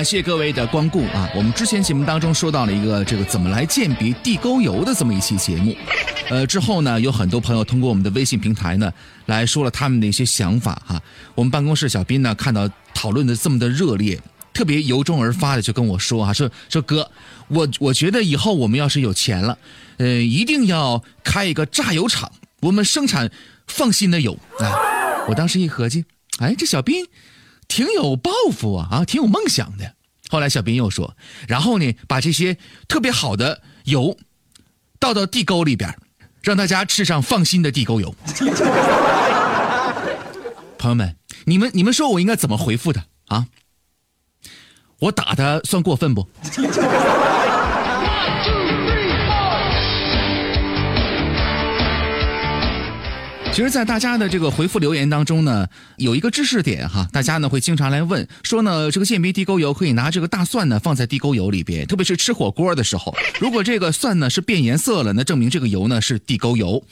感谢各位的光顾啊！我们之前节目当中说到了一个这个怎么来鉴别地沟油的这么一期节目，呃，之后呢，有很多朋友通过我们的微信平台呢来说了他们的一些想法哈。我们办公室小斌呢看到讨论的这么的热烈，特别由衷而发的就跟我说哈，说说哥，我我觉得以后我们要是有钱了，呃，一定要开一个榨油厂，我们生产放心的油啊！我当时一合计，哎，这小斌。挺有抱负啊啊，挺有梦想的。后来小兵又说，然后呢，把这些特别好的油倒到地沟里边，让大家吃上放心的地沟油。朋友们，你们你们说我应该怎么回复他啊？我打他算过分不？其实，在大家的这个回复留言当中呢，有一个知识点哈，大家呢会经常来问说呢，这个鉴别地沟油可以拿这个大蒜呢放在地沟油里边，特别是吃火锅的时候，如果这个蒜呢是变颜色了，那证明这个油呢是地沟油。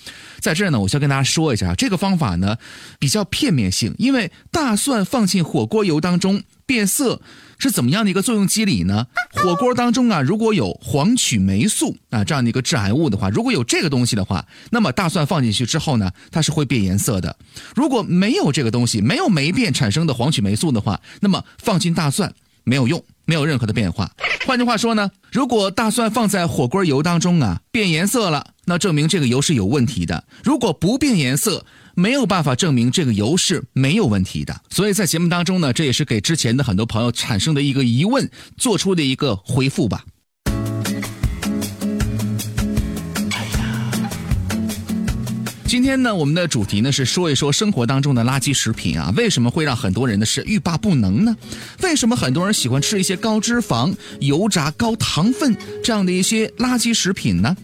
在这儿呢，我先跟大家说一下，这个方法呢比较片面性，因为大蒜放进火锅油当中变色。是怎么样的一个作用机理呢？火锅当中啊，如果有黄曲霉素啊这样的一个致癌物的话，如果有这个东西的话，那么大蒜放进去之后呢，它是会变颜色的。如果没有这个东西，没有霉变产生的黄曲霉素的话，那么放进大蒜没有用，没有任何的变化。换句话说呢，如果大蒜放在火锅油当中啊变颜色了，那证明这个油是有问题的。如果不变颜色，没有办法证明这个油是没有问题的，所以在节目当中呢，这也是给之前的很多朋友产生的一个疑问做出的一个回复吧。今天呢，我们的主题呢是说一说生活当中的垃圾食品啊，为什么会让很多人呢是欲罢不能呢？为什么很多人喜欢吃一些高脂肪、油炸、高糖分这样的一些垃圾食品呢？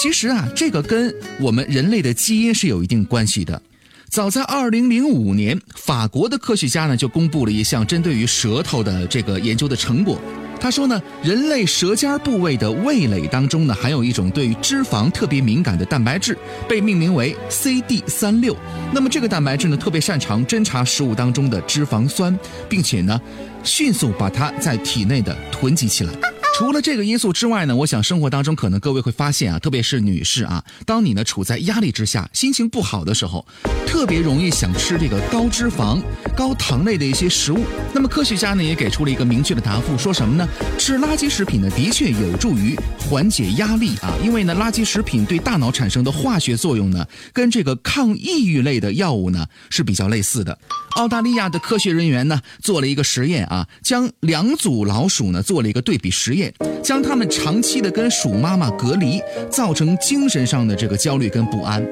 其实啊，这个跟我们人类的基因是有一定关系的。早在二零零五年，法国的科学家呢就公布了一项针对于舌头的这个研究的成果。他说呢，人类舌尖部位的味蕾当中呢，含有一种对于脂肪特别敏感的蛋白质，被命名为 CD 三六。那么这个蛋白质呢，特别擅长侦查食物当中的脂肪酸，并且呢，迅速把它在体内的囤积起来。除了这个因素之外呢，我想生活当中可能各位会发现啊，特别是女士啊，当你呢处在压力之下，心情不好的时候，特别容易想吃这个高脂肪、高糖类的一些食物。那么科学家呢也给出了一个明确的答复，说什么呢？吃垃圾食品呢的确有助于缓解压力啊，因为呢垃圾食品对大脑产生的化学作用呢，跟这个抗抑郁类的药物呢是比较类似的。澳大利亚的科学人员呢做了一个实验啊，将两组老鼠呢做了一个对比实验。将他们长期的跟鼠妈妈隔离，造成精神上的这个焦虑跟不安。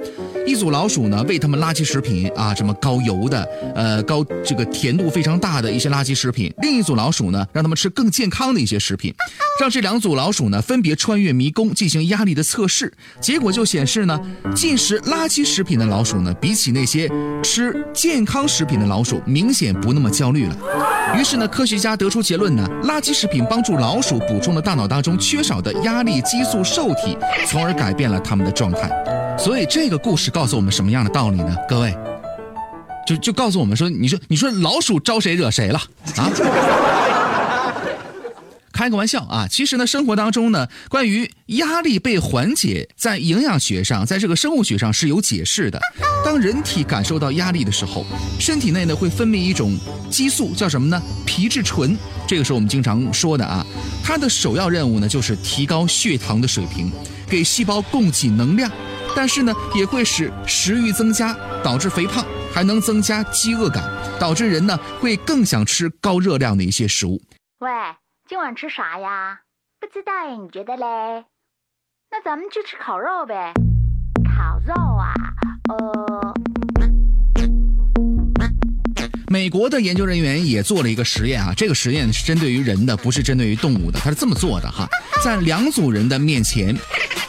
一组老鼠呢，喂它们垃圾食品啊，什么高油的，呃，高这个甜度非常大的一些垃圾食品；另一组老鼠呢，让他们吃更健康的一些食品。让这两组老鼠呢，分别穿越迷宫进行压力的测试，结果就显示呢，进食垃圾食品的老鼠呢，比起那些吃健康食品的老鼠，明显不那么焦虑了。于是呢，科学家得出结论呢，垃圾食品帮助老鼠补补充了大脑当中缺少的压力激素受体，从而改变了他们的状态。所以这个故事告诉我们什么样的道理呢？各位，就就告诉我们说，你说你说老鼠招谁惹谁了啊？开个玩笑啊！其实呢，生活当中呢，关于压力被缓解，在营养学上，在这个生物学上是有解释的。当人体感受到压力的时候，身体内呢会分泌一种激素，叫什么呢？皮质醇。这个是我们经常说的啊。它的首要任务呢就是提高血糖的水平，给细胞供给能量。但是呢，也会使食欲增加，导致肥胖，还能增加饥饿感，导致人呢会更想吃高热量的一些食物。喂。今晚吃啥呀？不知道哎，你觉得嘞？那咱们去吃烤肉呗。烤肉啊，呃。美国的研究人员也做了一个实验啊，这个实验是针对于人的，不是针对于动物的。他是这么做的哈，在两组人的面前。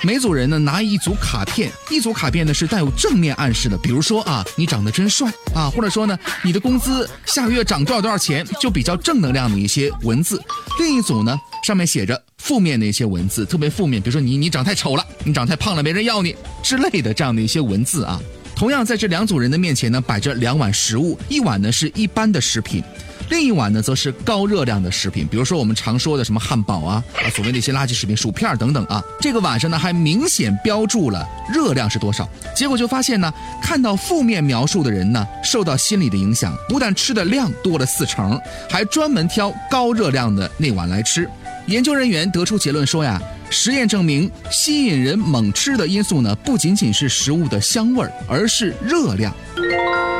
每组人呢拿一组卡片，一组卡片呢是带有正面暗示的，比如说啊，你长得真帅啊，或者说呢，你的工资下个月涨多少多少钱，就比较正能量的一些文字。另一组呢上面写着负面的一些文字，特别负面，比如说你你长太丑了，你长太胖了，没人要你之类的这样的一些文字啊。同样在这两组人的面前呢摆着两碗食物，一碗呢是一般的食品。另一碗呢则是高热量的食品，比如说我们常说的什么汉堡啊，啊所谓那些垃圾食品、薯片等等啊。这个碗上呢还明显标注了热量是多少，结果就发现呢，看到负面描述的人呢，受到心理的影响，不但吃的量多了四成，还专门挑高热量的那碗来吃。研究人员得出结论说呀，实验证明吸引人猛吃的因素呢，不仅仅是食物的香味儿，而是热量。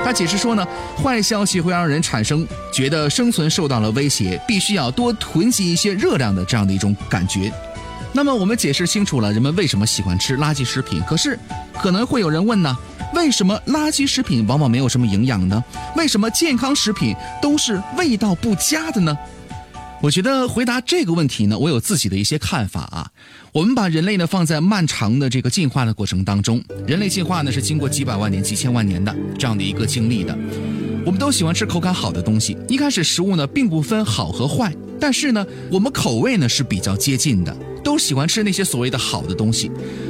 他解释说呢，坏消息会让人产生觉得生存受到了威胁，必须要多囤积一些热量的这样的一种感觉。那么我们解释清楚了人们为什么喜欢吃垃圾食品，可是可能会有人问呢，为什么垃圾食品往往没有什么营养呢？为什么健康食品都是味道不佳的呢？我觉得回答这个问题呢，我有自己的一些看法啊。我们把人类呢放在漫长的这个进化的过程当中，人类进化呢是经过几百万年、几千万年的这样的一个经历的。我们都喜欢吃口感好的东西。一开始食物呢并不分好和坏，但是呢我们口味呢是比较接近的。都喜欢吃那些所谓的好的东西，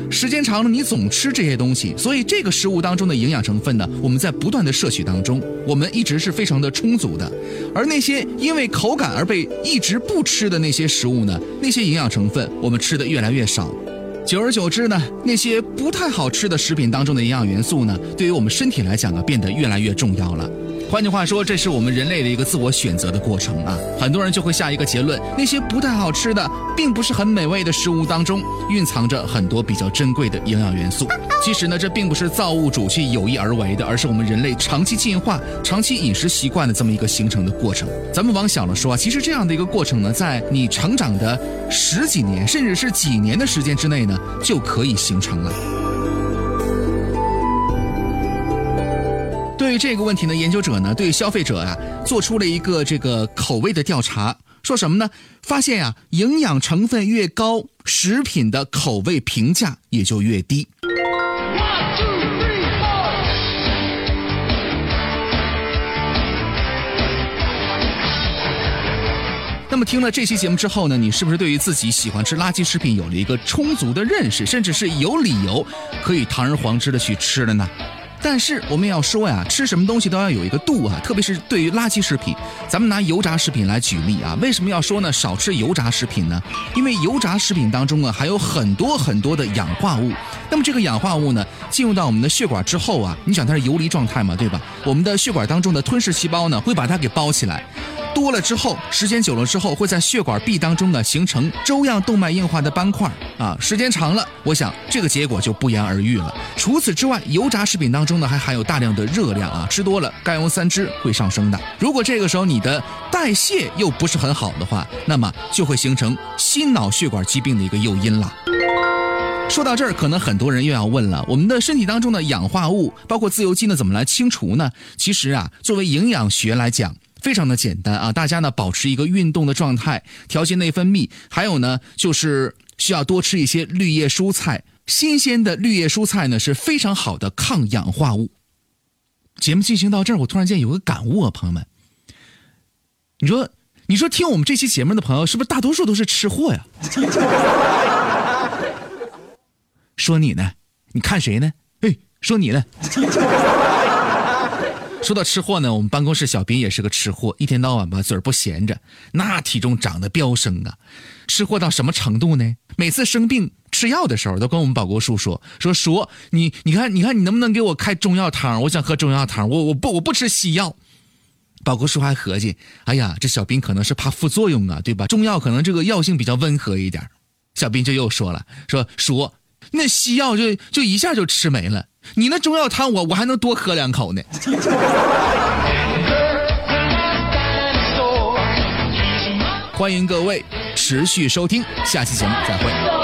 时间长了，你总吃这些东西，所以这个食物当中的营养成分呢，我们在不断的摄取当中，我们一直是非常的充足的。而那些因为口感而被一直不吃的那些食物呢，那些营养成分我们吃的越来越少，久而久之呢，那些不太好吃的食品当中的营养元素呢，对于我们身体来讲呢，变得越来越重要了。换句话说，这是我们人类的一个自我选择的过程啊！很多人就会下一个结论：那些不太好吃的，并不是很美味的食物当中，蕴藏着很多比较珍贵的营养元素。其实呢，这并不是造物主去有意而为的，而是我们人类长期进化、长期饮食习惯的这么一个形成的过程。咱们往小了说啊，其实这样的一个过程呢，在你成长的十几年，甚至是几年的时间之内呢，就可以形成了。对于这个问题呢，研究者呢对消费者啊做出了一个这个口味的调查，说什么呢？发现呀，营养成分越高，食品的口味评价也就越低。那么听了这期节目之后呢，你是不是对于自己喜欢吃垃圾食品有了一个充足的认识，甚至是有理由可以堂而皇之的去吃了呢？但是我们要说呀，吃什么东西都要有一个度啊，特别是对于垃圾食品，咱们拿油炸食品来举例啊。为什么要说呢？少吃油炸食品呢？因为油炸食品当中啊，还有很多很多的氧化物。那么这个氧化物呢，进入到我们的血管之后啊，你想它是游离状态嘛，对吧？我们的血管当中的吞噬细胞呢，会把它给包起来。多了之后，时间久了之后，会在血管壁当中呢形成粥样动脉硬化的斑块啊。时间长了，我想这个结果就不言而喻了。除此之外，油炸食品当中呢还含有大量的热量啊，吃多了甘油三酯会上升的。如果这个时候你的代谢又不是很好的话，那么就会形成心脑血管疾病的一个诱因了。说到这儿，可能很多人又要问了：我们的身体当中的氧化物，包括自由基呢，怎么来清除呢？其实啊，作为营养学来讲。非常的简单啊，大家呢保持一个运动的状态，调节内分泌，还有呢就是需要多吃一些绿叶蔬菜，新鲜的绿叶蔬菜呢是非常好的抗氧化物。节目进行到这儿，我突然间有个感悟啊，朋友们，你说你说听我们这期节目的朋友是不是大多数都是吃货呀？说你呢？你看谁呢？哎，说你呢？说到吃货呢，我们办公室小斌也是个吃货，一天到晚吧嘴儿不闲着，那体重长得飙升啊！吃货到什么程度呢？每次生病吃药的时候，都跟我们保国叔说说叔你你看你看你能不能给我开中药汤？我想喝中药汤，我我不我不吃西药。保国叔还合计，哎呀，这小斌可能是怕副作用啊，对吧？中药可能这个药性比较温和一点。小斌就又说了，说叔那西药就就一下就吃没了。你那中药汤，我我还能多喝两口呢。欢迎各位持续收听，下期节目再会。